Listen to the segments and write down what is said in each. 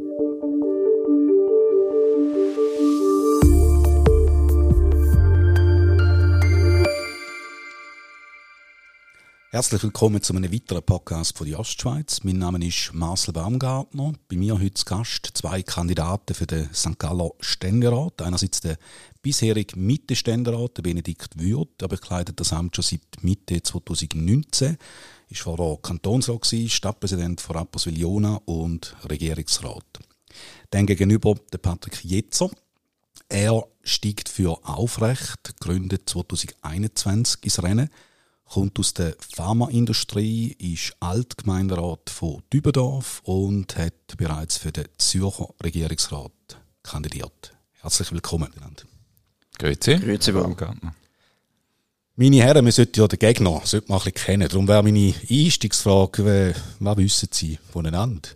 Thank you. Herzlich willkommen zu einem weiteren Podcast von der Ostschweiz. Mein Name ist Marcel Baumgartner. Bei mir heute zu Gast zwei Kandidaten für den St. Galler Ständerat. Einerseits der bisherige Mitte-Ständerat, Benedikt Würth. Er bekleidet das Amt schon seit Mitte 2019. Ist vorher Kantonsrat, Stadtpräsident von Rapperswil-Jona und Regierungsrat. Dann gegenüber der Patrick Jetzer. Er steigt für Aufrecht, gründet 2021 ins Rennen kommt aus der Pharmaindustrie, ist Altgemeinderat von Dübendorf und hat bereits für den Zürcher Regierungsrat kandidiert. Herzlich willkommen. Grüezi. Grüezi, Baumgartner. Meine Herren, wir sollten ja den Gegner sollte man ein bisschen kennen. Darum wäre meine Einstiegsfrage, was wissen Sie voneinander?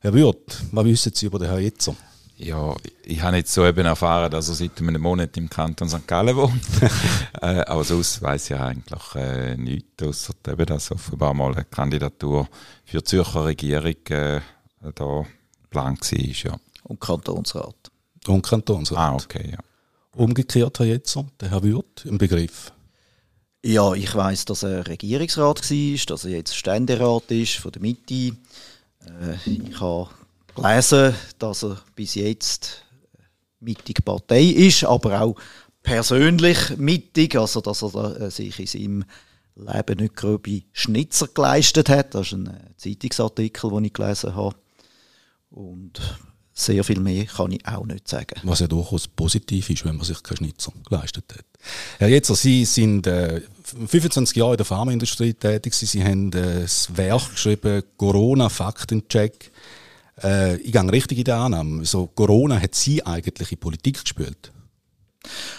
Herr Würth, was wissen Sie über den Herrn Jetzer? Ja, ich habe jetzt so eben erfahren, dass er seit einem Monat im Kanton St. Gallen wohnt. äh, aber sonst weiß ich eigentlich äh, nichts, außer eben, dass offenbar mal eine Kandidatur für die Zürcher Regierung äh, da plan war. Ja. Und Kantonsrat. Und Kantonsrat. Ah, okay, ja. Umgekehrt, Herr Jetzer, der Herr Würth, im Begriff. Ja, ich weiß, dass er Regierungsrat war, dass er jetzt Ständerat ist von der Mitte. Äh, ich habe gelesen, dass er bis jetzt mittig Partei ist, aber auch persönlich mittig, also dass er äh, sich in seinem Leben nicht grobe Schnitzer geleistet hat. Das ist ein äh, Zeitungsartikel, den ich gelesen habe. Und sehr viel mehr kann ich auch nicht sagen. Was ja durchaus positiv ist, wenn man sich keinen Schnitzer geleistet hat. Herr Jetzer, Sie sind äh, 25 Jahre in der Pharmaindustrie tätig. Sie, Sie haben äh, das Werk geschrieben, Corona-Faktencheck. Äh, ich gehe richtig in der Annahme. So, Corona hat Sie eigentlich in Politik gespielt?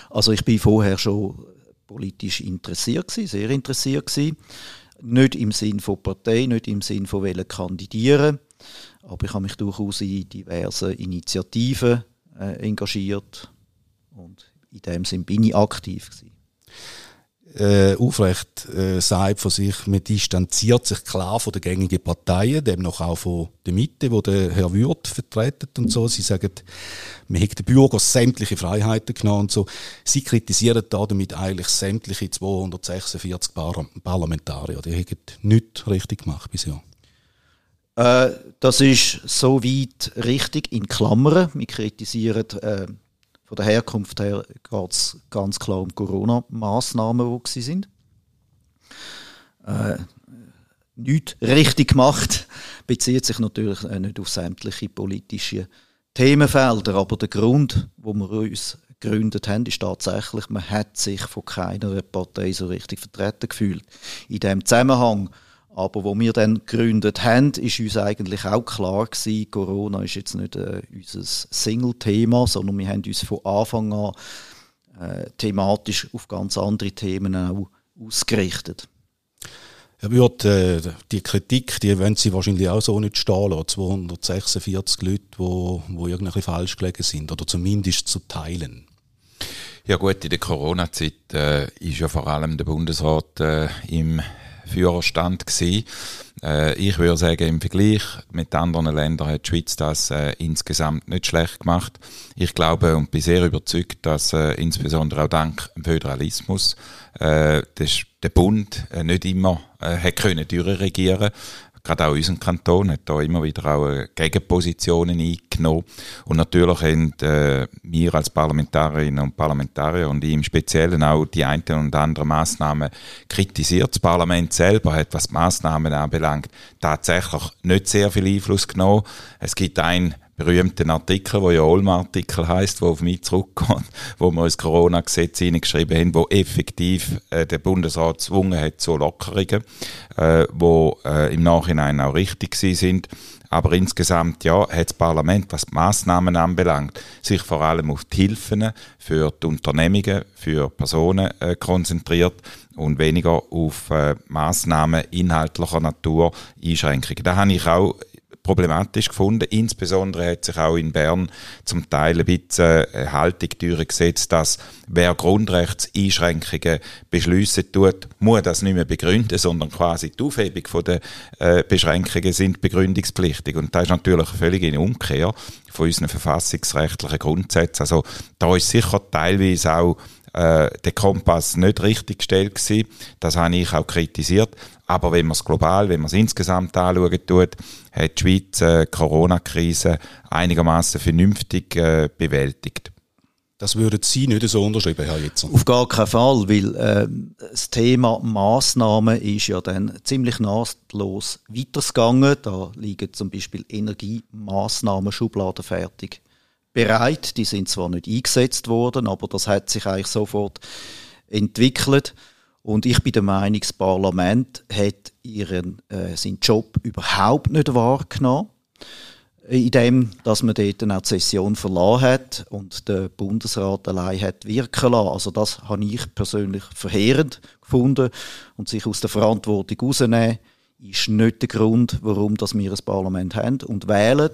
Also ich bin vorher schon politisch interessiert gewesen, sehr interessiert gewesen. Nicht im Sinn von Partei, nicht im Sinn von wollen kandidieren, aber ich habe mich durchaus in diversen Initiativen äh, engagiert und in dem Sinn bin ich aktiv gewesen äh, aufrecht äh, sagt von sich, man distanziert sich klar von den gängigen Parteien, demnach auch von der Mitte, wo der Herr Würth vertreten und so. Sie sagen, man hat den Bürger sämtliche Freiheiten genommen und so. Sie kritisieren da damit eigentlich sämtliche 246 Par Parlamentarier. Die haben nichts richtig gemacht bisher. Äh, das ist soweit richtig in Klammern. Wir kritisieren äh, von der Herkunft her geht es ganz klar um Corona-Massnahmen, die sind. Äh, nichts richtig gemacht, bezieht sich natürlich nicht auf sämtliche politische Themenfelder, aber der Grund, wo wir uns gegründet haben, ist tatsächlich, man hat sich von keiner Partei so richtig vertreten gefühlt. In dem Zusammenhang aber wo wir dann gegründet haben, ist uns eigentlich auch klar gewesen, Corona ist jetzt nicht äh, unser Single-Thema, sondern wir haben uns von Anfang an äh, thematisch auf ganz andere Themen auch ausgerichtet. Er wird äh, die Kritik, die wollen Sie wahrscheinlich auch so nicht stehen lassen. 246 Leute, die wo, wo irgendwie falsch gelegen sind oder zumindest zu teilen. Ja gut, in der Corona-Zeit äh, ist ja vor allem der Bundesrat äh, im Führerstand gewesen. Äh, ich würde sagen, im Vergleich mit anderen Ländern hat die Schweiz das äh, insgesamt nicht schlecht gemacht. Ich glaube und bin sehr überzeugt, dass äh, insbesondere auch dank dem Föderalismus äh, der Bund äh, nicht immer äh, hat können durchregieren gerade auch unser Kanton hat da immer wieder auch äh, Gegenpositionen eingenommen. Und natürlich haben äh, wir als Parlamentarierinnen und Parlamentarier und ich im Speziellen auch die einen und anderen Massnahmen kritisiert. Das Parlament selber hat, was die Massnahmen anbelangt, tatsächlich nicht sehr viel Einfluss genommen. Es gibt ein berühmten Artikel, wo ja Olma-Artikel heißt, wo auf mich zurückkommt, wo wir ins Corona-Gesetz hineingeschrieben haben, wo effektiv äh, der Bundesrat gezwungen hat zu Lockerungen, äh, wo äh, im Nachhinein auch richtig sind. Aber insgesamt ja, hat das Parlament, was die Massnahmen anbelangt, sich vor allem auf die Hilfen für die Unternehmungen, für Personen äh, konzentriert und weniger auf äh, Massnahmen inhaltlicher Natur, Einschränkungen. Da habe ich auch problematisch gefunden. Insbesondere hat sich auch in Bern zum Teil ein bisschen eine Haltung durchgesetzt, dass wer Grundrechtseinschränkungen beschließen tut, muss das nicht mehr begründen, sondern quasi die Aufhebung von der äh, Beschränkungen sind begründungspflichtig. Und das ist natürlich völlig in Umkehr von unseren verfassungsrechtlichen Grundsätzen. Also da ist sicher teilweise auch äh, der Kompass nicht richtig gestellt gewesen. Das habe ich auch kritisiert. Aber wenn man es global, wenn man es insgesamt anschauen tut, hat die Schweiz äh, Corona-Krise einigermaßen vernünftig äh, bewältigt. Das würden Sie nicht so unterschreiben, Herr Jetzer? Auf gar keinen Fall, weil äh, das Thema Massnahmen ist ja dann ziemlich nahtlos weitergegangen. Da liegen zum Beispiel Energiemaßnahmen Schubladen fertig bereit. Die sind zwar nicht eingesetzt worden, aber das hat sich eigentlich sofort entwickelt. Und ich bin der Meinung, das Parlament hat ihren, äh, seinen Job überhaupt nicht wahrgenommen. In dem, dass man dort die Session verlassen hat und der Bundesrat allein hat wirken lassen. Also das habe ich persönlich verheerend gefunden. Und sich aus der Verantwortung rausnehmen, ist nicht der Grund, warum wir ein Parlament haben und wählen.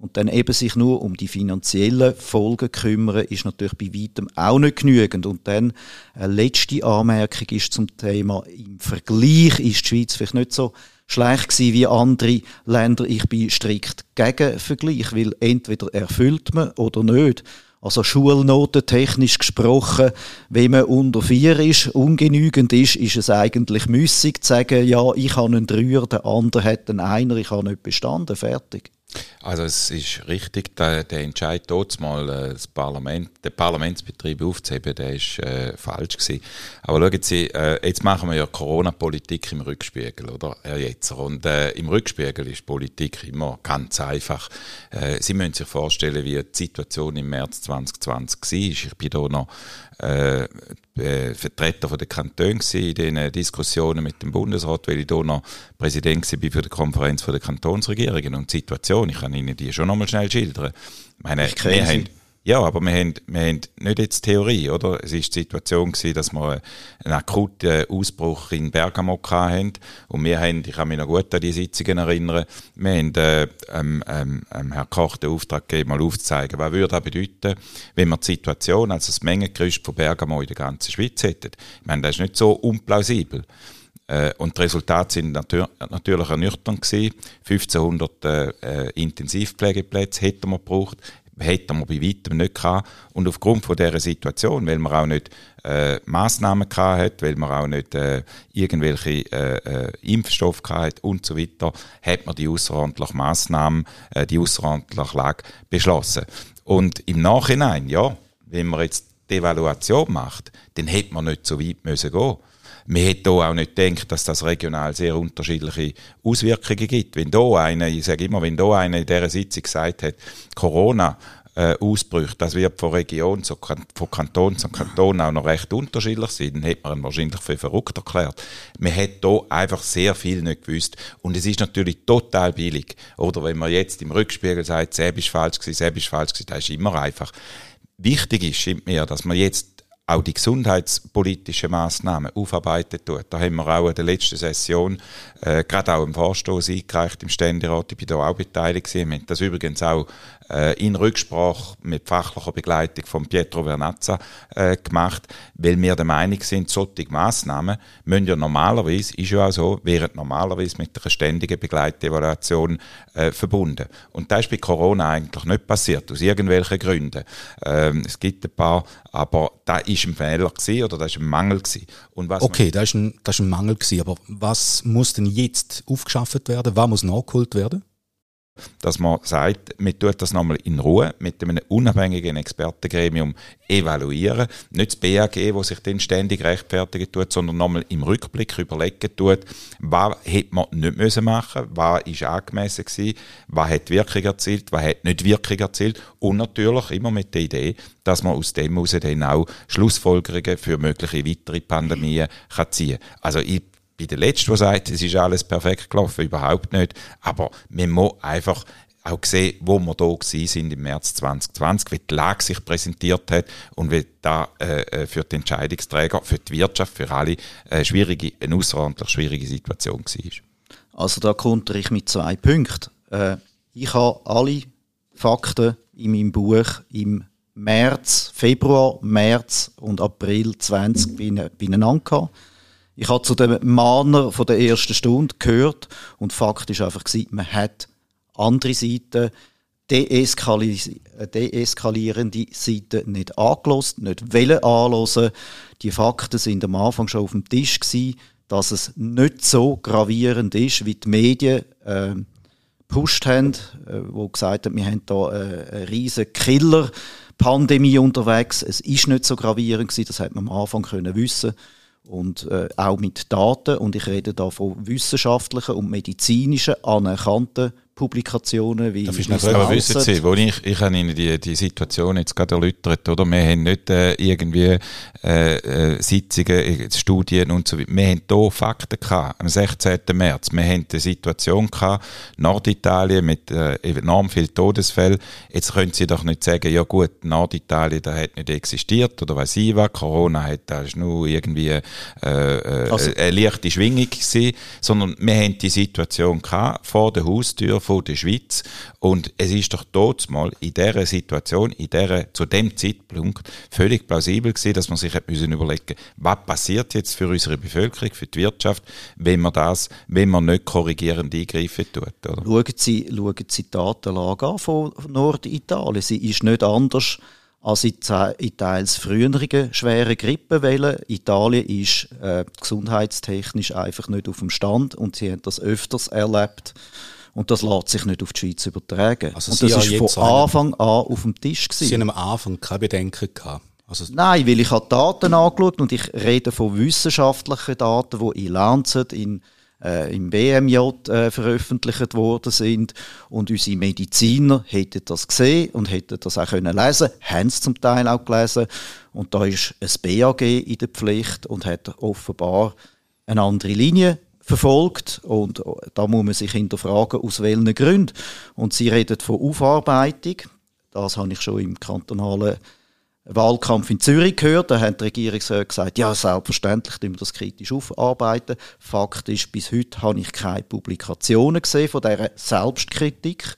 Und dann eben sich nur um die finanziellen Folgen kümmern, ist natürlich bei weitem auch nicht genügend. Und dann eine letzte Anmerkung ist zum Thema, im Vergleich ist die Schweiz vielleicht nicht so schlecht gewesen wie andere Länder. Ich bin strikt gegen Vergleich, weil entweder erfüllt man oder nicht. Also Schulnoten technisch gesprochen, wenn man unter vier ist, ungenügend ist, ist es eigentlich müßig zu sagen, ja, ich habe einen Dreier, der andere hat einen Einer, ich habe nicht bestanden, fertig. Also es ist richtig, der, der Entscheid dort mal äh, das Parlament, den Parlamentsbetrieb aufzuheben, der ist äh, falsch gewesen. Aber schauen Sie, äh, jetzt machen wir ja Corona-Politik im Rückspiegel, oder, Herr Jetzer? Und äh, im Rückspiegel ist Politik immer ganz einfach. Äh, Sie müssen sich vorstellen, wie die Situation im März 2020 war. Ich bin da noch äh, Vertreter der Kantone in den Diskussionen mit dem Bundesrat, weil ich da noch Präsident war für die Konferenz der Kantonsregierungen und die Situation, ich kann Ihnen die schon nochmal schnell schildern. Meine, ich wir haben, ja, aber wir haben, wir haben nicht jetzt Theorie, oder? Es ist die Situation gewesen, dass wir einen akuten Ausbruch in Bergamo hatten. Und wir haben, ich kann mich noch gut an die Sitzungen erinnern, wir haben äh, ähm, ähm, ähm, Herrn Koch den Auftrag gegeben, mal aufzuzeigen, was würde das bedeuten, wenn wir die Situation, also das Mengengerüst von Bergamo in der ganzen Schweiz hätten. Ich meine, das ist nicht so unplausibel. Äh, und die Resultate sind natür natürlich ernüchternd gewesen. 1500 äh, äh, Intensivpflegeplätze hätten wir gebraucht hätten wir bei weitem nicht gehabt. Und aufgrund von dieser Situation, weil man auch nicht äh, Massnahmen gehabt hat, weil man auch nicht äh, irgendwelche äh, äh, Impfstoffe gehabt hat und so weiter, hat man die außerordentliche Massnahmen, äh, die außerordentliche Lage beschlossen. Und im Nachhinein, ja, wenn man jetzt die Evaluation macht, dann hätte man nicht so weit müssen gehen man hätte auch nicht gedacht, dass das regional sehr unterschiedliche Auswirkungen gibt. Wenn da einer, ich sage immer, wenn da einer in dieser Sitzung gesagt hat, Corona, äh, Ausbrüche, das wird von Region zu von Kanton zu Kanton auch noch recht unterschiedlich sein, dann hätte man ihn wahrscheinlich für verrückt erklärt. Man hat hier einfach sehr viel nicht gewusst und es ist natürlich total billig. Oder wenn man jetzt im Rückspiegel sagt, Seb ist falsch gewesen, Seb ist falsch gewesen, das ist immer einfach. Wichtig ist, stimmt mir, dass man jetzt auch die gesundheitspolitischen Maßnahmen aufarbeitet tut. Da haben wir auch in der letzten Session äh, gerade auch im Vorstoß eingereicht im Ständerat. Ich bin da auch beteiligt gewesen. Wir haben das übrigens auch in Rücksprache mit fachlicher Begleitung von Pietro Vernazza äh, gemacht, weil wir der Meinung sind, solche Massnahmen müssen ja normalerweise, ist ja auch so, wären normalerweise mit einer ständigen Begleitevaluation äh, verbunden. Und das ist bei Corona eigentlich nicht passiert, aus irgendwelchen Gründen. Ähm, es gibt ein paar, aber da ist ein Fehler gewesen, oder da ist ein Mangel gewesen. Und was okay, da ist ein, das ist ein Mangel gewesen, aber was muss denn jetzt aufgeschafft werden? Was muss nachgeholt werden? Dass man sagt, man tut das nochmal in Ruhe mit einem unabhängigen Expertengremium evaluieren. Nicht das BAG, wo sich dann ständig rechtfertigen tut, sondern nochmal im Rückblick überlegen tut, was hätte man nicht müssen machen, was ist angemessen gewesen, was hat Wirkung erzielt, was hat nicht Wirkung erzielt und natürlich immer mit der Idee, dass man aus dem heraus dann auch Schlussfolgerungen für mögliche weitere Pandemien kann ziehen kann. Also ich bin der Letzte, der sagt, es ist alles perfekt gelaufen, überhaupt nicht. Aber man muss einfach auch sehen, wo wir da sind im März 2020, wie die Lage sich präsentiert hat und wie da äh, äh, für die Entscheidungsträger, für die Wirtschaft, für alle äh, schwierige, eine außerordentlich schwierige Situation war. Also da konnte ich mit zwei Punkten. Äh, ich habe alle Fakten in meinem Buch im März, Februar, März und April 20 beieinander gehabt. Ich habe zu den Mahner von der ersten Stunde gehört und Fakt ist einfach man hat andere Seiten, deeskalierende Seiten nicht angelost, nicht wollen anhören. Die Fakten sind am Anfang schon auf dem Tisch gewesen, dass es nicht so gravierend ist, wie die Medien äh, gepusht haben, äh, gesagt haben, wir haben da äh, eine riesige Killer-Pandemie unterwegs. Es ist nicht so gravierend gewesen, das hat man am Anfang können wissen und äh, auch mit Daten. Und ich rede da von wissenschaftlichen und medizinischen anerkannten Publikationen wie Darf ich noch aber wissen Sie, wo ich, ich habe Ihnen die, die Situation jetzt gerade erläutert, oder? Wir haben nicht äh, irgendwie äh, äh, Sitzungen, äh, Studien und so weiter. Wir haben hier Fakten gehabt, am 16. März. Wir haben die Situation gehabt, Norditalien mit äh, enorm viel Todesfällen. Jetzt können Sie doch nicht sagen, ja gut, Norditalien, da hat nicht existiert oder weiß ich was, Corona hat, da ist nur irgendwie also, eine leichte Schwingung gewesen, sondern wir haben die Situation gehabt, vor der Haustür von der Schweiz. Und es ist doch dort mal in dieser Situation, in dieser, zu dem Zeitpunkt völlig plausibel gewesen, dass man sich hat müssen überlegen, was passiert jetzt für unsere Bevölkerung, für die Wirtschaft, wenn man das, wenn man nicht korrigierend eingreifen tut. Oder? Schauen Sie, schauen Sie die Datenlage an von Norditalien. Sie ist nicht anders als in, in teils früheren schweren Grippewellen. Italien ist äh, gesundheitstechnisch einfach nicht auf dem Stand und sie haben das öfters erlebt. Und das lässt sich nicht auf die Schweiz übertragen. Also und das ist von Anfang an auf dem Tisch gewesen. Sie haben am Anfang keine Bedenken gehabt? Also Nein, weil ich habe Daten angeschaut und ich rede von wissenschaftlichen Daten, die in Lancet, in, äh, im BMJ äh, veröffentlicht worden sind. Und unsere Mediziner hätten das gesehen und hätten das auch können lesen, haben es zum Teil auch gelesen. Und da ist ein BAG in der Pflicht und hat offenbar eine andere Linie verfolgt. Und da muss man sich hinterfragen, aus welchen Gründen. Und sie redet von Aufarbeitung. Das habe ich schon im kantonalen Wahlkampf in Zürich gehört. Da haben die Regierungsräte gesagt, ja, selbstverständlich, wir das kritisch aufarbeiten. Fakt ist, bis heute habe ich keine Publikationen gesehen von dieser Selbstkritik.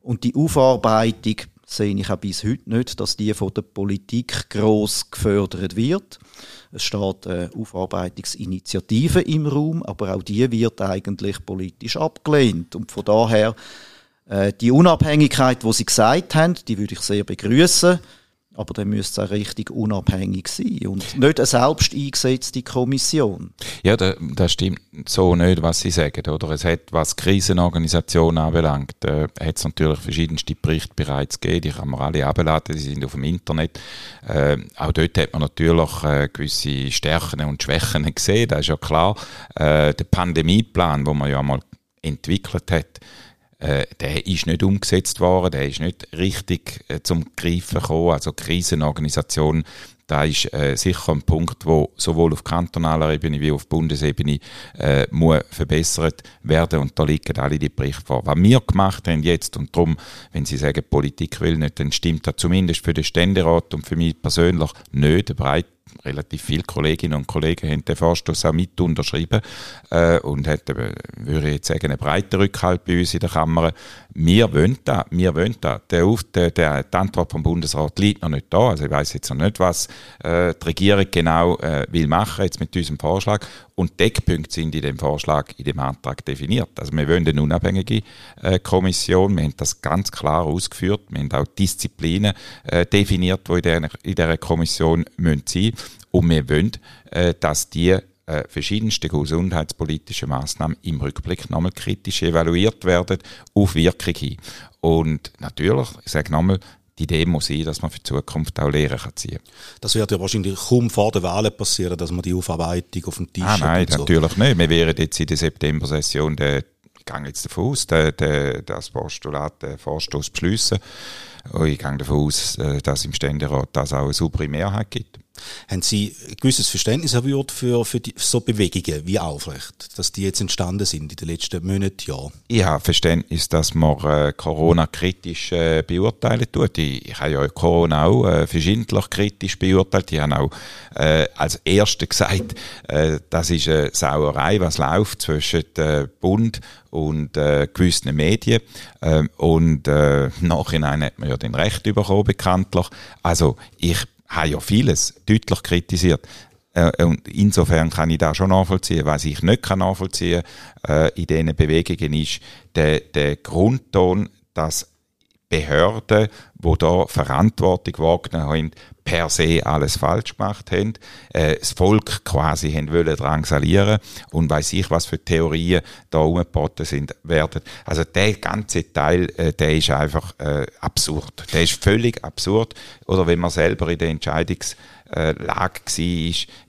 Und die Aufarbeitung sehe ich auch bis heute nicht, dass die von der Politik groß gefördert wird. Es steht eine Aufarbeitungsinitiative im Raum, aber auch die wird eigentlich politisch abgelehnt. Und von daher äh, die Unabhängigkeit, wo Sie gesagt haben, die würde ich sehr begrüßen. Aber dann müsste es auch richtig unabhängig sein und nicht eine selbst eingesetzte Kommission. Ja, das, das stimmt so nicht, was Sie sagen. Oder? Es hat, was Krisenorganisationen anbelangt, äh, hat es natürlich verschiedenste Berichte bereits gegeben. Die kann man alle abladen, die sind auf dem Internet. Äh, auch dort hat man natürlich äh, gewisse Stärken und Schwächen gesehen, das ist ja klar. Äh, der Pandemieplan, den man ja mal entwickelt hat, äh, der ist nicht umgesetzt worden, der ist nicht richtig äh, zum Greifen gekommen. Also Krisenorganisation, da ist äh, sicher ein Punkt, wo sowohl auf kantonaler Ebene wie auf Bundesebene äh, muss verbessert werden und da liegen alle die Berichte vor. Was wir gemacht haben jetzt und darum, wenn Sie sagen, Politik will nicht, dann stimmt das zumindest für den Ständerat und für mich persönlich nicht. Breit relativ viele Kolleginnen und Kollegen haben den Vorstoß auch mit unterschrieben äh, und hat, würde ich jetzt sagen, einen breiten Rückhalt bei uns in der Kammer. Wir wollen da, wir wollen da. Der, der, der, die Antwort vom Bundesrat liegt noch nicht da. Also ich weiß jetzt noch nicht, was äh, die Regierung genau äh, will machen jetzt mit diesem Vorschlag. Und Deckpunkte sind in dem Vorschlag, in dem Antrag definiert. Also wir wollen eine unabhängige äh, Kommission. Wir haben das ganz klar ausgeführt. Wir haben auch Disziplinen äh, definiert, die in dieser, in dieser Kommission müssen sein Und wir wollen, äh, dass die äh, verschiedenste gesundheitspolitische Maßnahmen im Rückblick nochmal kritisch evaluiert werden, auf Wirkung hin. Und natürlich, ich sage nochmal, die Idee muss sein, dass man für die Zukunft auch Lehren kann ziehen Das wird ja wahrscheinlich kaum vor der Wahlen passieren, dass man die Aufarbeitung auf dem Tisch ah, Nein, so. natürlich nicht. Wir werden jetzt in der September-Session, ich gehe jetzt davon aus, den, den, das Postulat, den Vorstoß beschließen. Und ich gehe davon aus, äh, dass im Ständerat das auch eine saubere Mehrheit gibt. Haben Sie ein gewisses Verständnis erwürgt für, für die, so Bewegungen wie Aufrecht, dass die jetzt entstanden sind in den letzten Monaten, ja? Ich habe Verständnis, dass man äh, Corona kritisch äh, beurteilen tut. Ich, ich habe ja Corona auch äh, verschiedentlich kritisch beurteilt. Ich habe auch äh, als Erster gesagt, äh, das ist eine Sauerei, was läuft zwischen äh, Bund und äh, gewissen Medien. Äh, und äh, Nachhinein hat man ja den Recht bekommen, bekanntlich. Also ich habe ja vieles deutlich kritisiert. Äh, und insofern kann ich das schon nachvollziehen. Was ich nicht kann nachvollziehen äh, in diesen Bewegungen ist der, der Grundton, dass Behörden, die da Verantwortung wahrgenommen haben, per se alles falsch gemacht haben, äh, das Volk quasi haben wollen drangsalieren und weiß ich, was für Theorien da umgeboten sind, werden. Also der ganze Teil, äh, der ist einfach äh, absurd. Der ist völlig absurd. Oder wenn man selber in der Entscheidungslage war,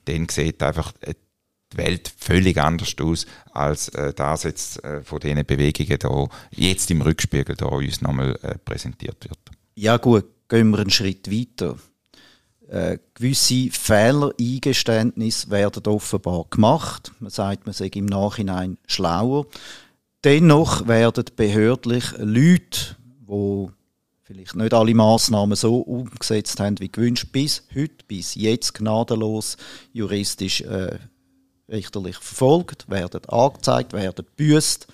dann sieht einfach äh, die Welt völlig anders aus, als äh, das jetzt äh, von diesen Bewegungen da jetzt im Rückspiegel da uns nochmal äh, präsentiert wird. Ja gut, gehen wir einen Schritt weiter. Äh, gewisse Fehlereingeständnisse werden offenbar gemacht. Man sagt, man sei im Nachhinein schlauer. Dennoch werden behördlich Leute, die vielleicht nicht alle Maßnahmen so umgesetzt haben wie gewünscht, bis heute, bis jetzt gnadenlos juristisch äh, richterlich verfolgt, werden angezeigt, werden büßt.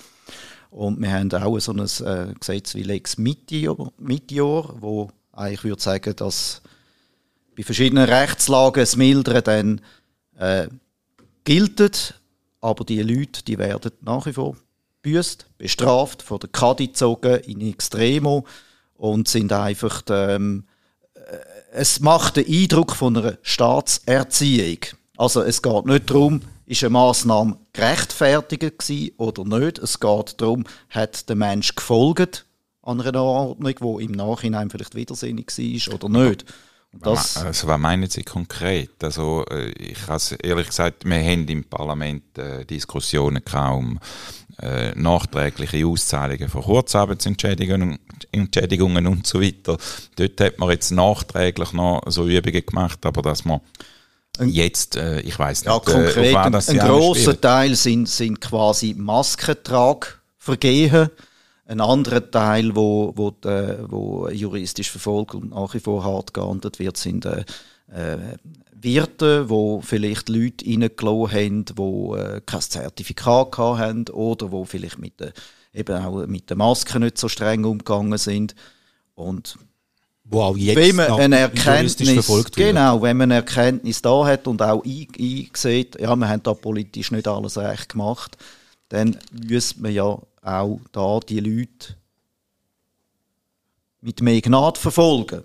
Und wir haben auch so ein äh, Gesetz wie Lex Mitior, Mitior wo eigentlich würde sagen, dass bei verschiedenen Rechtslagen das Mildere dann äh, gilt, aber die Leute, die werden nach wie vor büßt, bestraft, von der Kadi gezogen in Extremo und sind einfach, ähm, äh, es macht den Eindruck von einer Staatserziehung. Also es geht nicht darum, ist eine Maßnahme gerechtfertigt gewesen oder nicht. Es geht darum, hat der Mensch gefolgt an einer Ordnung, die im Nachhinein vielleicht widersinnig war oder nicht. Das also, was meinen Sie konkret? Also, äh, ich habe ehrlich gesagt, wir haben im Parlament äh, Diskussionen kaum äh, nachträgliche Auszahlungen von Kurzarbeitsentschädigungen Entschädigungen und so weiter. Dort hat man jetzt nachträglich noch so Übungen gemacht, aber dass man jetzt, äh, ich weiß nicht, ja, konkret, äh, ein, ein grosser Teil sind, sind quasi Maskentragvergehen ein anderer Teil, wo, wo, de, wo juristisch verfolgt und nach wie vor hart geahndet wird, sind äh, äh, Wirte, wo vielleicht Leute reingelassen haben, die äh, kein Zertifikat haben oder wo vielleicht mit der, eben auch mit der Maske nicht so streng umgegangen sind. Und wo auch jetzt wenn man eine Erkenntnis, genau, wenn man eine Erkenntnis da hat und auch eingesehen, ja, wir haben da politisch nicht alles recht gemacht, dann müsste man ja auch da die Leute mit mehr Gnade verfolgen.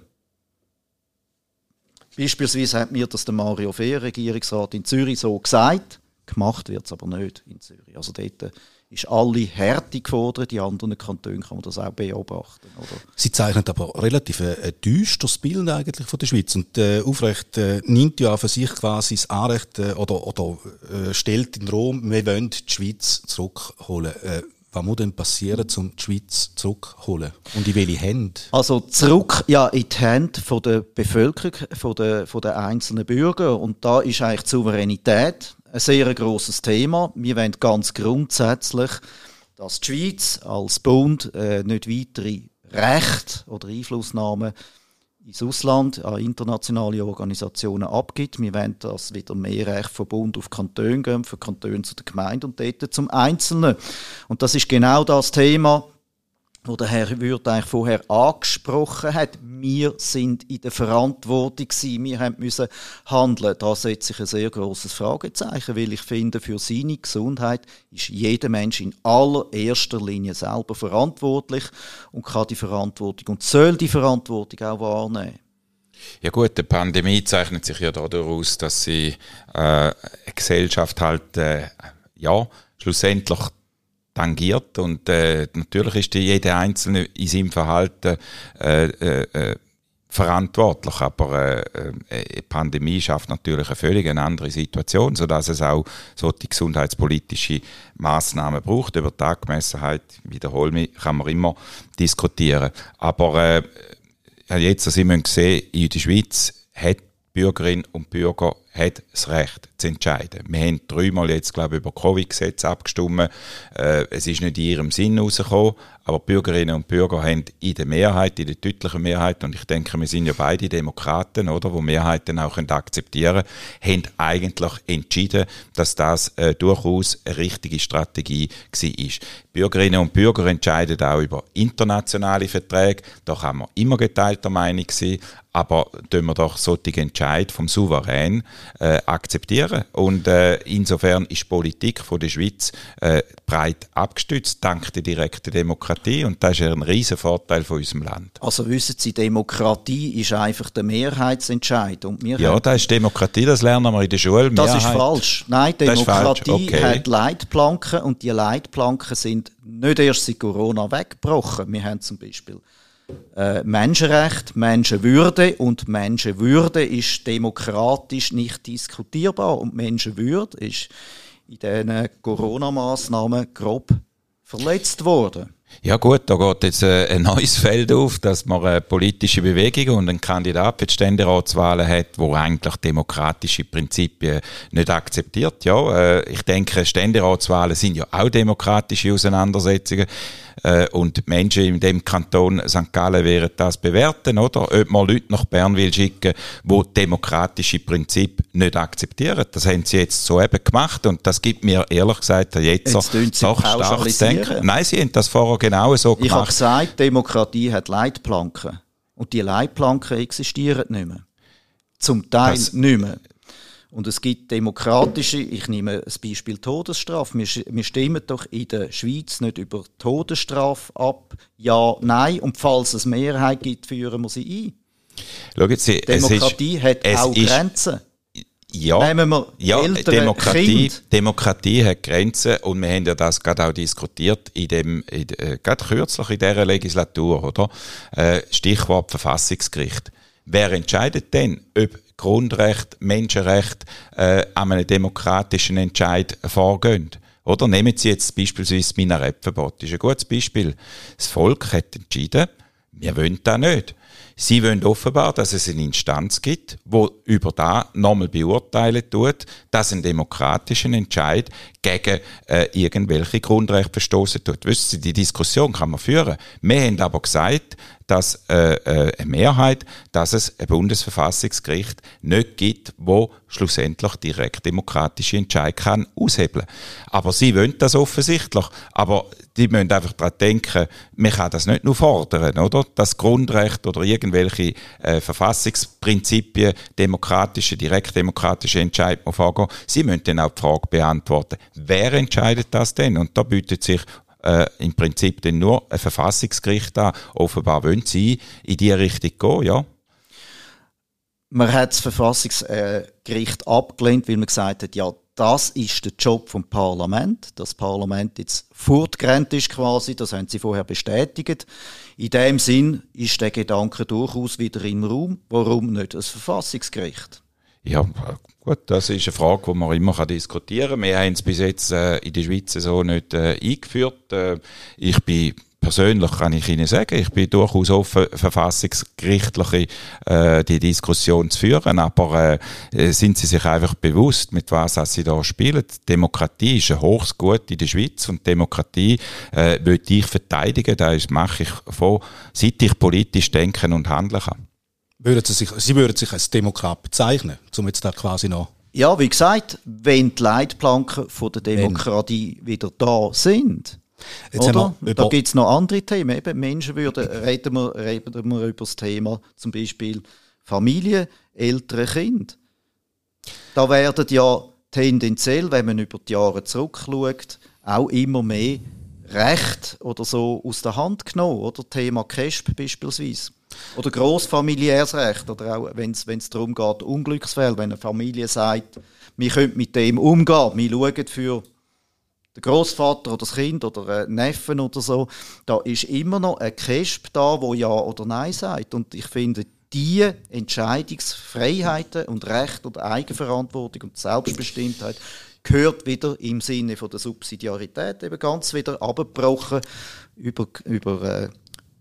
Beispielsweise hat mir das der Mario Fehr, Regierungsrat in Zürich, so gesagt. Gemacht wird es aber nicht in Zürich. Also dort ist alle Härte gefordert, die anderen Kantone kann man das auch beobachten. Oder? Sie zeichnen aber relativ ein, ein düsteres Bild eigentlich von der Schweiz und äh, Aufrecht äh, nimmt ja für sich quasi das Anrecht äh, oder, oder äh, stellt in Rom, wir wollen die Schweiz zurückholen. Äh, was muss denn passieren, um die Schweiz zurückzuholen? Und in welche Hände? Also zurück ja, in die Hände von der Bevölkerung, von der, von der einzelnen Bürger. Und da ist eigentlich die Souveränität ein sehr grosses Thema. Wir wollen ganz grundsätzlich, dass die Schweiz als Bund äh, nicht weitere Rechte oder Einflussnahmen ins Ausland an internationale Organisationen abgibt. Wir wollen, dass wieder mehr Recht vom Bund auf Kantone gehen, von Kantonen zu der Gemeinde und dort zum Einzelnen. Und das ist genau das Thema, wo der Herr Würth eigentlich vorher angesprochen hat. Wir sind in der Verantwortung gewesen, wir haben müssen handeln. Da setze ich ein sehr großes Fragezeichen, weil ich finde, für seine Gesundheit ist jeder Mensch in allererster Linie selber verantwortlich und kann die Verantwortung und soll die Verantwortung auch wahrnehmen. Ja gut, die Pandemie zeichnet sich ja dadurch aus, dass sie äh, eine Gesellschaft halt äh, ja schlussendlich tangiert und äh, natürlich ist jeder Einzelne in seinem Verhalten äh, äh, äh verantwortlich, aber äh, äh, Pandemie schafft natürlich eine völlig andere Situation, so dass es auch so die gesundheitspolitische Maßnahmen braucht. Über die Angemessenheit, wiederhole mich, kann man immer diskutieren. Aber äh, jetzt, dass ich sehen, in der Schweiz hat Bürgerin und Bürger hat das Recht zu entscheiden. Wir haben dreimal jetzt, glaube ich, über Covid-Gesetz abgestimmt. Äh, es ist nicht in ihrem Sinn rausgekommen, aber Bürgerinnen und Bürger haben in der Mehrheit, in der deutlichen Mehrheit, und ich denke, wir sind ja beide Demokraten, oder, wo Mehrheiten auch akzeptieren können, haben eigentlich entschieden, dass das äh, durchaus eine richtige Strategie war. Bürgerinnen und Bürger entscheiden auch über internationale Verträge. Da kann man immer geteilter Meinung sein aber tun wir doch solche Entscheid vom Souverän äh, akzeptieren. Und äh, insofern ist Politik von der Schweiz äh, breit abgestützt, dank der direkten Demokratie. Und das ist ein riesen Vorteil von unserem Land. Also wissen Sie, Demokratie ist einfach der Mehrheitsentscheid. Und wir ja, das ist Demokratie, das lernen wir in der Schule. Das Mehrheit. ist falsch. Nein, Demokratie okay. hat Leitplanken und die Leitplanken sind nicht erst seit Corona weggebrochen. Wir haben zum Beispiel äh, Menschenrecht, Menschenwürde und Menschenwürde ist demokratisch nicht diskutierbar und Menschenwürde ist in diesen Corona-Maßnahmen grob verletzt worden. Ja gut, da geht jetzt äh, ein neues Feld auf, dass man eine politische Bewegung und einen Kandidat für die Ständeratswahlen hat, wo eigentlich demokratische Prinzipien nicht akzeptiert. Ja, äh, ich denke, Ständeratswahlen sind ja auch demokratische Auseinandersetzungen äh, und Menschen in dem Kanton St. Gallen werden das bewerten, oder? Ob man Leute nach Bern will schicken, wo demokratische Prinzipien nicht akzeptieren. Das haben sie jetzt so eben gemacht und das gibt mir ehrlich gesagt jetzt, jetzt doch stark zu denken. Nein, sie haben das vorher genau so gemacht. Ich habe gesagt, Demokratie hat Leitplanken und die Leitplanken existieren nicht mehr. Zum Teil das, nicht mehr. Und es gibt demokratische, ich nehme das Beispiel Todesstrafe. Wir, wir stimmen doch in der Schweiz nicht über Todesstrafe ab. Ja, nein. Und falls es Mehrheit gibt, führen wir sie ein. Schauen Sie, Demokratie ist, hat auch Grenzen. Ja, Nehmen wir ja Demokratie, Demokratie hat Grenzen und wir haben ja das gerade auch diskutiert in dem, in, äh, gerade kürzlich in dieser Legislatur, oder? Äh, Stichwort Verfassungsgericht. Wer entscheidet denn, ob Grundrecht, Menschenrecht äh, an einem demokratischen Entscheid vorgehen. Oder nehmen Sie jetzt beispielsweise das Minarettverbot. Das ist ein gutes Beispiel. Das Volk hat entschieden, wir wollen das nicht. Sie wollen offenbar, dass es eine Instanz gibt, wo über da nochmal beurteilen tut, dass ein demokratischer Entscheid gegen äh, irgendwelche Grundrechte verstoßen tut. Wissen Sie, die Diskussion kann man führen. Wir haben aber gesagt, dass äh, äh, eine Mehrheit, dass es ein Bundesverfassungsgericht nicht gibt, wo schlussendlich direkt demokratische Entscheid kann aushebeln. Aber sie wollen das offensichtlich. Aber die müssen einfach daran denken, man kann das nicht nur fordern, oder? Das Grundrecht oder irgendwelche äh, Verfassungsprinzipien, demokratische, direktdemokratische Entscheid vorgehen. Sie müssen dann auch die Frage beantworten, wer entscheidet das denn? Und da bietet sich äh, im Prinzip dann nur ein Verfassungsgericht an. Offenbar wollen sie in diese Richtung gehen, ja. Man hat das Verfassungsgericht abgelehnt, weil man gesagt hat, ja, das ist der Job vom Parlament. Das Parlament jetzt fortgerannt ist quasi, das haben sie vorher bestätigt. In dem Sinn ist der Gedanke durchaus wieder im Raum. Warum nicht das Verfassungsgericht? Ja, gut, das ist eine Frage, die man immer diskutieren kann. Wir haben es bis jetzt äh, in der Schweiz so nicht äh, eingeführt. Äh, ich bin persönlich kann ich Ihnen sagen, ich bin durchaus offen, verfassungsgerichtliche äh, die Diskussion zu führen, aber äh, sind Sie sich einfach bewusst, mit was Sie da spielen? Demokratie ist ein hohes Gut in der Schweiz und Demokratie äh, will ich verteidigen, das mache ich von, seit ich politisch denken und handeln kann. Würden Sie, sich, Sie würden sich als Demokrat bezeichnen, um jetzt da quasi noch... Ja, wie gesagt, wenn die Leitplanken von der Demokratie wenn. wieder da sind, Jetzt oder? da gibt es noch andere Themen. Eben Menschenwürde, reden wir, reden wir über das Thema zum Beispiel Familie, ältere Kinder. Da werden ja tendenziell, wenn man über die Jahre zurückschaut, auch immer mehr Recht oder so aus der Hand genommen, oder? Thema CASP beispielsweise. Oder grossfamiliäres Recht, oder auch wenn es darum geht, Unglücksfälle, wenn eine Familie sagt, wir können mit dem umgehen, wir schauen für den Großvater oder das Kind oder einen Neffen oder so, da ist immer noch ein Kesp da, wo ja oder nein sagt. Und ich finde, die Entscheidungsfreiheiten und Recht und Eigenverantwortung und Selbstbestimmtheit gehört wieder im Sinne von der Subsidiarität eben ganz wieder abgebrochen über, über äh,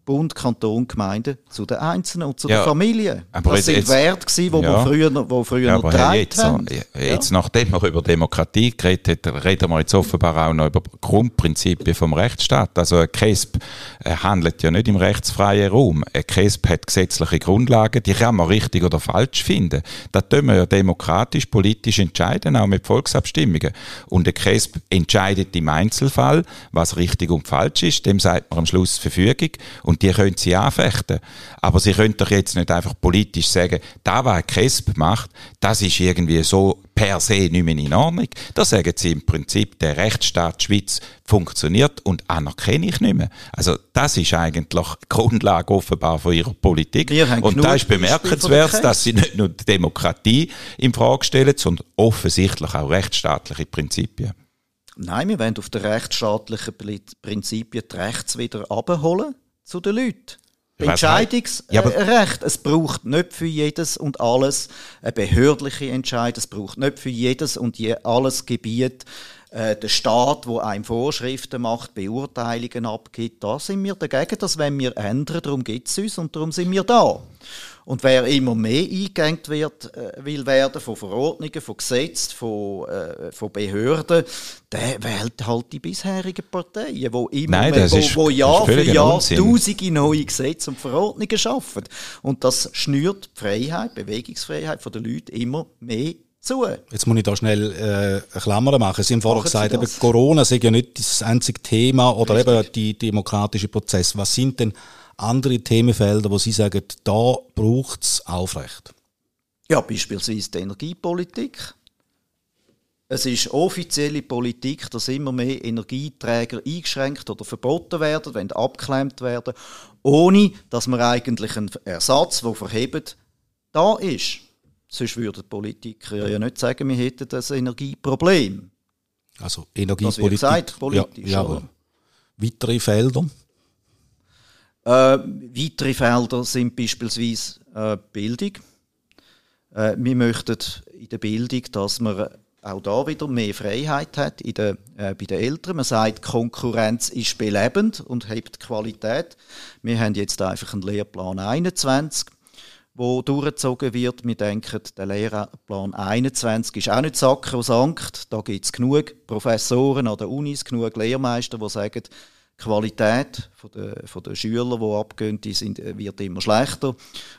Bund, Kanton, Gemeinden zu den Einzelnen und zu ja, den Familien. Aber das sind Werte gewesen, wo ja, wir früher, wo früher ja, noch getragen jetzt, haben. Jetzt, nachdem wir über Demokratie geredet haben, reden wir jetzt offenbar auch noch über Grundprinzipien vom Rechtsstaat. Also ein KESB äh, handelt ja nicht im rechtsfreien Raum. Ein KESB hat gesetzliche Grundlagen, die kann man richtig oder falsch finden. Da tun wir ja demokratisch, politisch entscheiden, auch mit Volksabstimmungen. Und ein KESB entscheidet im Einzelfall, was richtig und falsch ist. Dem sagt man am Schluss Verfügung. Und und die können sie anfechten. Aber sie können doch jetzt nicht einfach politisch sagen, da was KESB macht, das ist irgendwie so per se nicht mehr in Ordnung. Da sagen sie im Prinzip, der Rechtsstaat Schweiz funktioniert und anerkenne ich nicht mehr. Also das ist eigentlich die Grundlage offenbar von ihrer Politik. Und da ist bemerkenswert, dass sie nicht nur die Demokratie in Frage stellen, sondern offensichtlich auch rechtsstaatliche Prinzipien. Nein, wir wollen auf den rechtsstaatlichen Prinzipien die Rechts wieder abholen zu den Leuten. Entscheidungsrecht. Ja, es braucht nicht für jedes und alles eine behördliche Entscheidung. Es braucht nicht für jedes und je alles Gebiet äh, der Staat, wo einem Vorschriften macht, Beurteilungen abgibt. Da sind wir dagegen, dass wenn wir ändern, darum gibt es uns und darum sind wir da. Und wer immer mehr eingegangen wird, äh, will werden von Verordnungen, von Gesetzen, von, äh, von Behörden, der wählt halt die bisherigen Parteien, wo immer Nein, mehr, wo, ist, wo Jahr für Jahr Unsinn. tausende neue Gesetze und Verordnungen schaffen. Und das schnürt die Freiheit, die Bewegungsfreiheit der Leute immer mehr zu. Jetzt muss ich da schnell äh, eine Klammer machen. Sie haben vorher gesagt, eben, Corona sei ja nicht das einzige Thema oder Richtig. eben die demokratische Prozess. Was sind denn andere Themenfelder, wo Sie sagen, da braucht es Aufrecht? Ja, beispielsweise die Energiepolitik. Es ist offizielle Politik, dass immer mehr Energieträger eingeschränkt oder verboten werden, wenn abgeklemmt werden, ohne dass man eigentlich einen Ersatz, der verhebt, da ist. Sonst würden Politiker ja nicht sagen, wir hätten das Energieproblem. Also Energiepolitik. Das wird gesagt, politisch. Ja, ja, weitere Felder? Äh, weitere Felder sind beispielsweise äh, Bildung. Äh, wir möchten in der Bildung, dass man auch da wieder mehr Freiheit hat in der, äh, bei den Eltern. Man sagt, Konkurrenz ist belebend und hebt Qualität. Wir haben jetzt einfach einen Lehrplan 21, wo durchgezogen wird. Wir denken, der Lehrplan 21 ist auch nicht sakrosankt. Da gibt es genug Professoren an den Unis, genug Lehrmeister, die sagen, Qualität der, von der Schüler, die abgehen, die sind, äh, wird immer schlechter.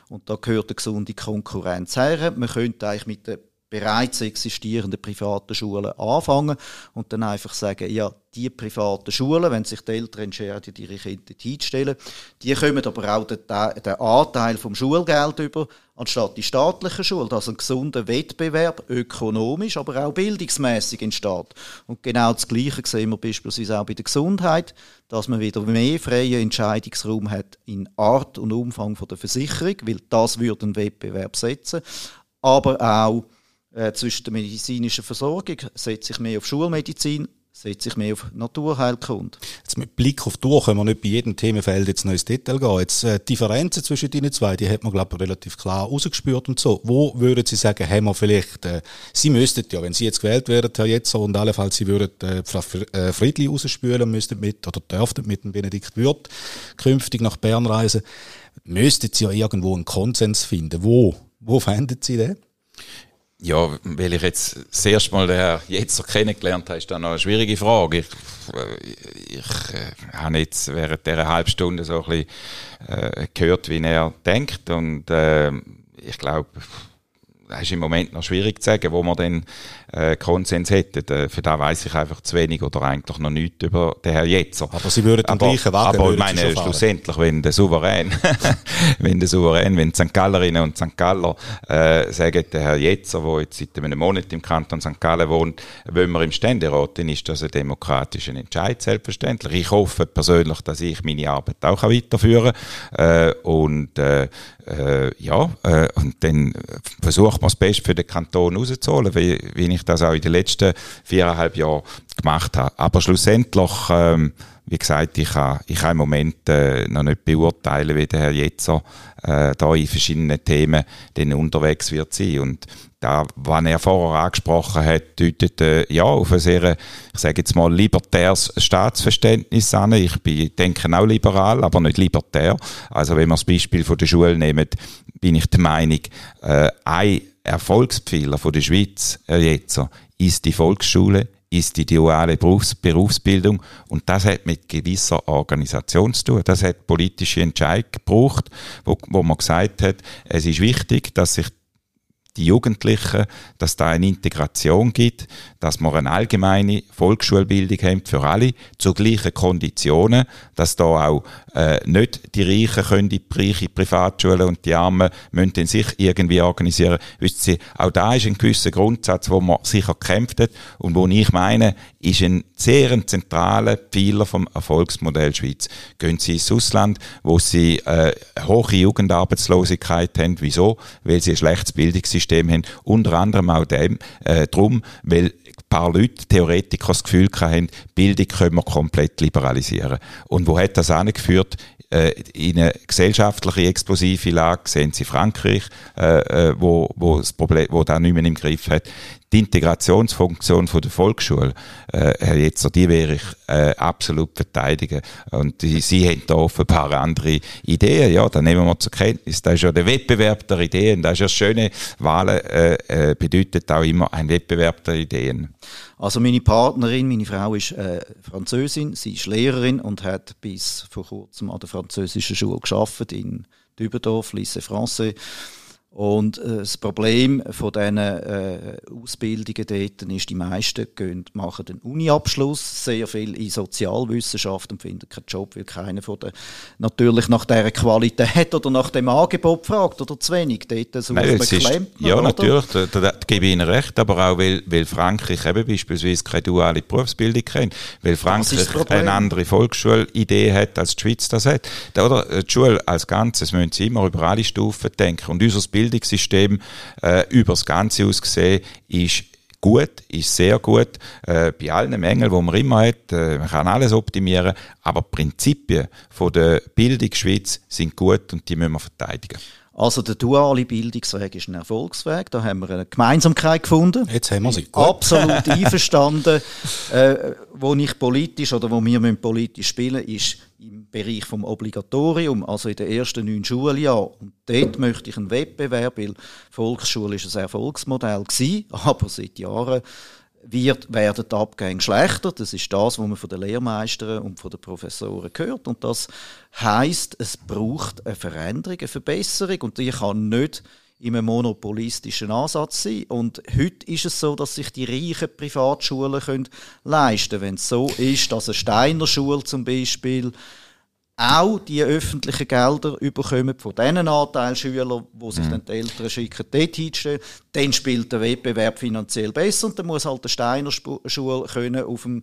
Und da gehört eine gesunde Konkurrenz her. Man könnte eigentlich mit den bereits existierenden privaten Schulen anfangen und dann einfach sagen, ja, die privaten Schulen, wenn sich die Eltern entscheiden, ihre Kinder hinzustellen, die kommen aber auch den, den Anteil vom Schulgeld über, anstatt die staatlichen Schulen, dass ein gesunder Wettbewerb ökonomisch, aber auch bildungsmäßig entsteht. Und genau das Gleiche sehen wir beispielsweise auch bei der Gesundheit, dass man wieder mehr freien Entscheidungsraum hat in Art und Umfang von der Versicherung, weil das würde einen Wettbewerb setzen, aber auch äh, zwischen der medizinischen Versorgung, setze ich mehr auf Schulmedizin, setze ich mehr auf Naturheilkunde. Jetzt mit Blick auf die Uhr können wir nicht bei jedem Themenfeld jetzt noch ins Detail gehen. Jetzt äh, Differenzen zwischen den zwei, die hat man glaube ich relativ klar rausgespürt und so. Wo würden Sie sagen, haben wir vielleicht, äh, Sie müssten ja, wenn Sie jetzt gewählt werden, Herr Jetzer, und allenfalls Sie würden äh, Frau äh, Friedli rausspülen, müssten mit, oder dürften mit dem Benedikt Würth künftig nach Bern reisen, müssten Sie ja irgendwo einen Konsens finden. Wo? Wo fänden Sie den? Ja, weil ich jetzt das erste Mal den Herrn Jetzer kennengelernt habe, ist dann noch eine schwierige Frage. Ich, äh, ich äh, habe jetzt während dieser halben Stunde so ein bisschen äh, gehört, wie er denkt und äh, ich glaube, das ist im Moment noch schwierig zu sagen, wo man dann äh, Konsens hätten. Äh, für da weiß ich einfach zu wenig oder eigentlich noch nichts über den Herrn Jetzer. Aber Sie würden den gleichen Wagen Aber ich meine, schlussendlich, wenn der Souverän, wenn der Souverän, wenn die St. Gallerinnen und St. Galler äh, sagen, der Herr Jetzer, der jetzt seit einem Monat im Kanton St. Gallen wohnt, wollen wir im Ständerat, dann ist das ein demokratischer Entscheid, selbstverständlich. Ich hoffe persönlich, dass ich meine Arbeit auch weiterführen kann. Äh, und äh, äh, ja, äh, und dann versucht man das Beste für den Kanton rauszuholen, wie, wie ich das auch in den letzten viereinhalb Jahren gemacht habe. Aber schlussendlich, ähm, wie gesagt, ich kann, ich kann im Moment äh, noch nicht beurteilen, wie der Herr Jetzer äh, da in verschiedenen Themen dann unterwegs wird sein. Und da, was er vorher angesprochen hat, deutet äh, ja auf ein sehr, ich sage jetzt mal, libertäres Staatsverständnis an. Ich bin, denke auch liberal, aber nicht libertär. Also wenn wir das Beispiel von der Schule nehmen, bin ich der Meinung, äh, ein Erfolgspfeiler der Schweiz äh, jetzt ist die Volksschule, ist die duale Berufs Berufsbildung und das hat mit gewisser Organisation zu tun. Das hat politische Entscheidungen gebraucht, wo, wo man gesagt hat, es ist wichtig, dass sich die Jugendlichen, dass da eine Integration gibt, dass wir eine allgemeine Volksschulbildung haben für alle zu gleichen Konditionen, dass da auch äh, nicht die Reichen können die reiche Privatschulen und die Armen müssen sich irgendwie organisieren. Wissen Sie, auch da ist ein gewisser Grundsatz, wo man sicher gekämpft hat und wo ich meine, ist ein sehr zentraler Pfeiler vom Erfolgsmodell Schweiz. Gehen Sie ins Ausland, wo Sie äh, hohe Jugendarbeitslosigkeit haben. Wieso? Weil Sie ein schlechtes Bildungssystem haben. Unter anderem auch dem, äh, drum, weil ein paar Leute, Theoretiker, das Gefühl haben, Bildung können wir komplett liberalisieren. Und wo hat das angeführt? Äh, in eine gesellschaftliche explosive Lage sehen Sie Frankreich, äh, äh, wo, wo das Problem, wo da nicht mehr im Griff hat die Integrationsfunktion von der Volksschule, äh, Herr Jetzer, die wäre ich äh, absolut verteidigen. Und die, Sie haben da offenbar andere Ideen. Ja, dann nehmen wir zur Kenntnis. Das ist ja der Wettbewerb der Ideen. Das ist ja Schöne. Wahlen äh, äh, bedeutet auch immer ein Wettbewerb der Ideen. Also meine Partnerin, meine Frau ist äh, Französin, sie ist Lehrerin und hat bis vor kurzem an der französischen Schule geschafft in Dübendorf, Lycée Français. Und äh, das Problem von diesen äh, Ausbildungen dort ist, die meisten gehen, machen den Uni-Abschluss, sehr viel in Sozialwissenschaft und finden keinen Job, weil keiner von der, natürlich nach dieser Qualität oder nach dem Angebot fragt oder zu wenig. Dort sucht Nein, man Klempner, Ja, oder? natürlich, da, da, da, gebe ich Ihnen recht, aber auch weil, weil Frankreich eben beispielsweise keine duale Berufsbildung kennt, weil Frankreich eine andere Volksschulidee hat, als die Schweiz das hat. Oder? Die Schule als Ganzes müssen Sie immer über alle Stufen denken und unser Bildungssystem äh, über das Ganze aus gesehen ist gut, ist sehr gut, äh, bei allen Mängeln, die man immer hat, äh, man kann alles optimieren, aber die Prinzipien von der Bildungsschweiz sind gut und die müssen wir verteidigen. Also der duale Bildungsweg ist ein Erfolgsweg. Da haben wir eine Gemeinsamkeit gefunden. Jetzt haben wir sie. Gut. Absolut einverstanden. äh, wo ich politisch oder wo wir politisch spielen, ist im Bereich vom Obligatorium, also in den ersten neun Schuljahren. Und dort möchte ich einen Wettbewerb, weil Volksschule ist ein Erfolgsmodell gewesen, aber seit Jahren wird, werden die Abgänge schlechter. Das ist das, was man von den Lehrmeistern und von den Professoren hört. Und das heißt, es braucht eine Veränderung, eine Verbesserung. Und die kann nicht in einem monopolistischen Ansatz sein. Und heute ist es so, dass sich die reichen Privatschulen können leisten können. Wenn es so ist, dass eine Steiner Schule zum Beispiel auch die öffentlichen Gelder überkommen von diesen Anteilsschülern, die sich mhm. dann die Eltern schicken, dort hinstellen, dann spielt der Wettbewerb finanziell besser und dann muss halt der Steiner Schule können auf dem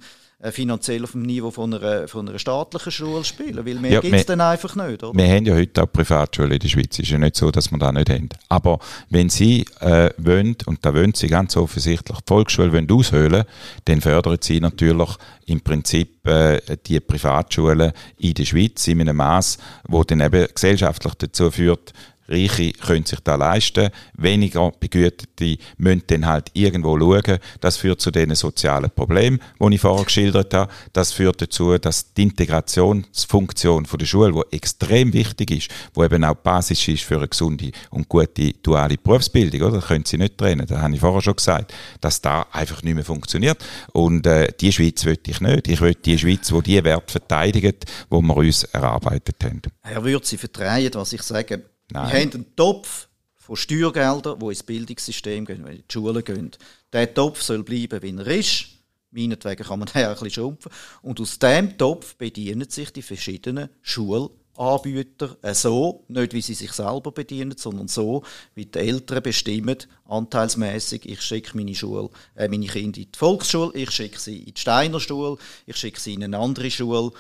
finanziell auf dem Niveau von einer, von einer staatlichen Schule spielen, weil mehr ja, gibt es dann einfach nicht. Oder? Wir haben ja heute auch Privatschulen in der Schweiz, es ist ja nicht so, dass wir das nicht haben. Aber wenn Sie äh, wollen, und da wollen Sie ganz offensichtlich die Volksschule wollen aushöhlen, dann fördern Sie natürlich im Prinzip äh, die Privatschulen in der Schweiz in einem Maß, wo dann eben gesellschaftlich dazu führt, Reiche können sich da leisten, weniger Begütete müssen dann halt irgendwo schauen. Das führt zu den sozialen Problemen, die ich vorher geschildert habe. Das führt dazu, dass die Integrationsfunktion der Schule, die extrem wichtig ist, wo eben auch Basis ist für eine gesunde und gute duale Berufsbildung, oder? Das können Sie nicht trennen. Das habe ich vorher schon gesagt, dass da einfach nicht mehr funktioniert. Und äh, die Schweiz will ich nicht. Ich will die Schweiz, wo die Werte verteidigt, wo wir uns erarbeitet haben. Herr Sie vertreiben, was ich sage Nein. Wir haben einen Topf von Steuergeldern, die ins Bildungssystem gehen, wenn in die Schulen gehen. Der Topf soll bleiben, wie er ist. Meinetwegen kann man den ein bisschen schrumpfen. Und aus diesem Topf bedienen sich die verschiedenen Schulanbieter so, nicht wie sie sich selber bedienen, sondern so, wie die Eltern bestimmen, anteilsmäßig. Ich schicke meine, Schule, äh, meine Kinder in die Volksschule, ich schicke sie in die Steiner Schule, ich schicke sie in eine andere Schule.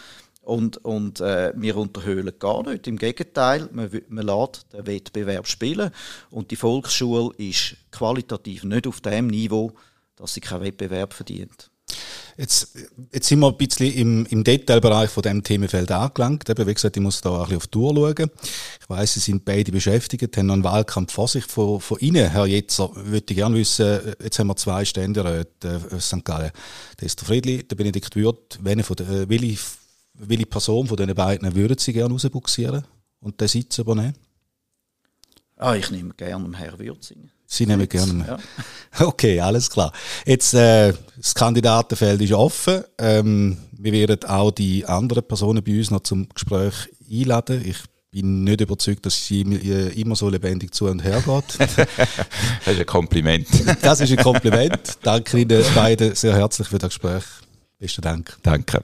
Und, und äh, wir unterhöhlen gar nicht. Im Gegenteil, man, man lässt den Wettbewerb spielen. Und die Volksschule ist qualitativ nicht auf dem Niveau, dass sie keinen Wettbewerb verdient. Jetzt, jetzt sind wir ein bisschen im, im Detailbereich von diesem Themenfeld angelangt. Wie gesagt, ich muss da ein bisschen auf die Tour schauen. Ich weiss, Sie sind beide beschäftigt, haben noch einen Wahlkampf vor sich. Von, von Ihnen, Herr Jetzer, würde ich gerne wissen, jetzt haben wir zwei Ständeräte äh, St. Gallen. Der ist der Friedli, der Benedikt Würth. Welche, von äh, welche Person von diesen beiden würden Sie gerne rausbuxieren und den Sitz übernehmen? Ah, ich nehme gerne Herrn Würzing. Sie nehmen gerne. Ja. Okay, alles klar. Jetzt, äh, das Kandidatenfeld ist offen. Ähm, wir werden auch die anderen Personen bei uns noch zum Gespräch einladen. Ich bin nicht überzeugt, dass sie äh, immer so lebendig zu und her geht. das ist ein Kompliment. Das ist ein Kompliment. Danke Ihnen beiden sehr herzlich für das Gespräch. Besten Dank. Danke.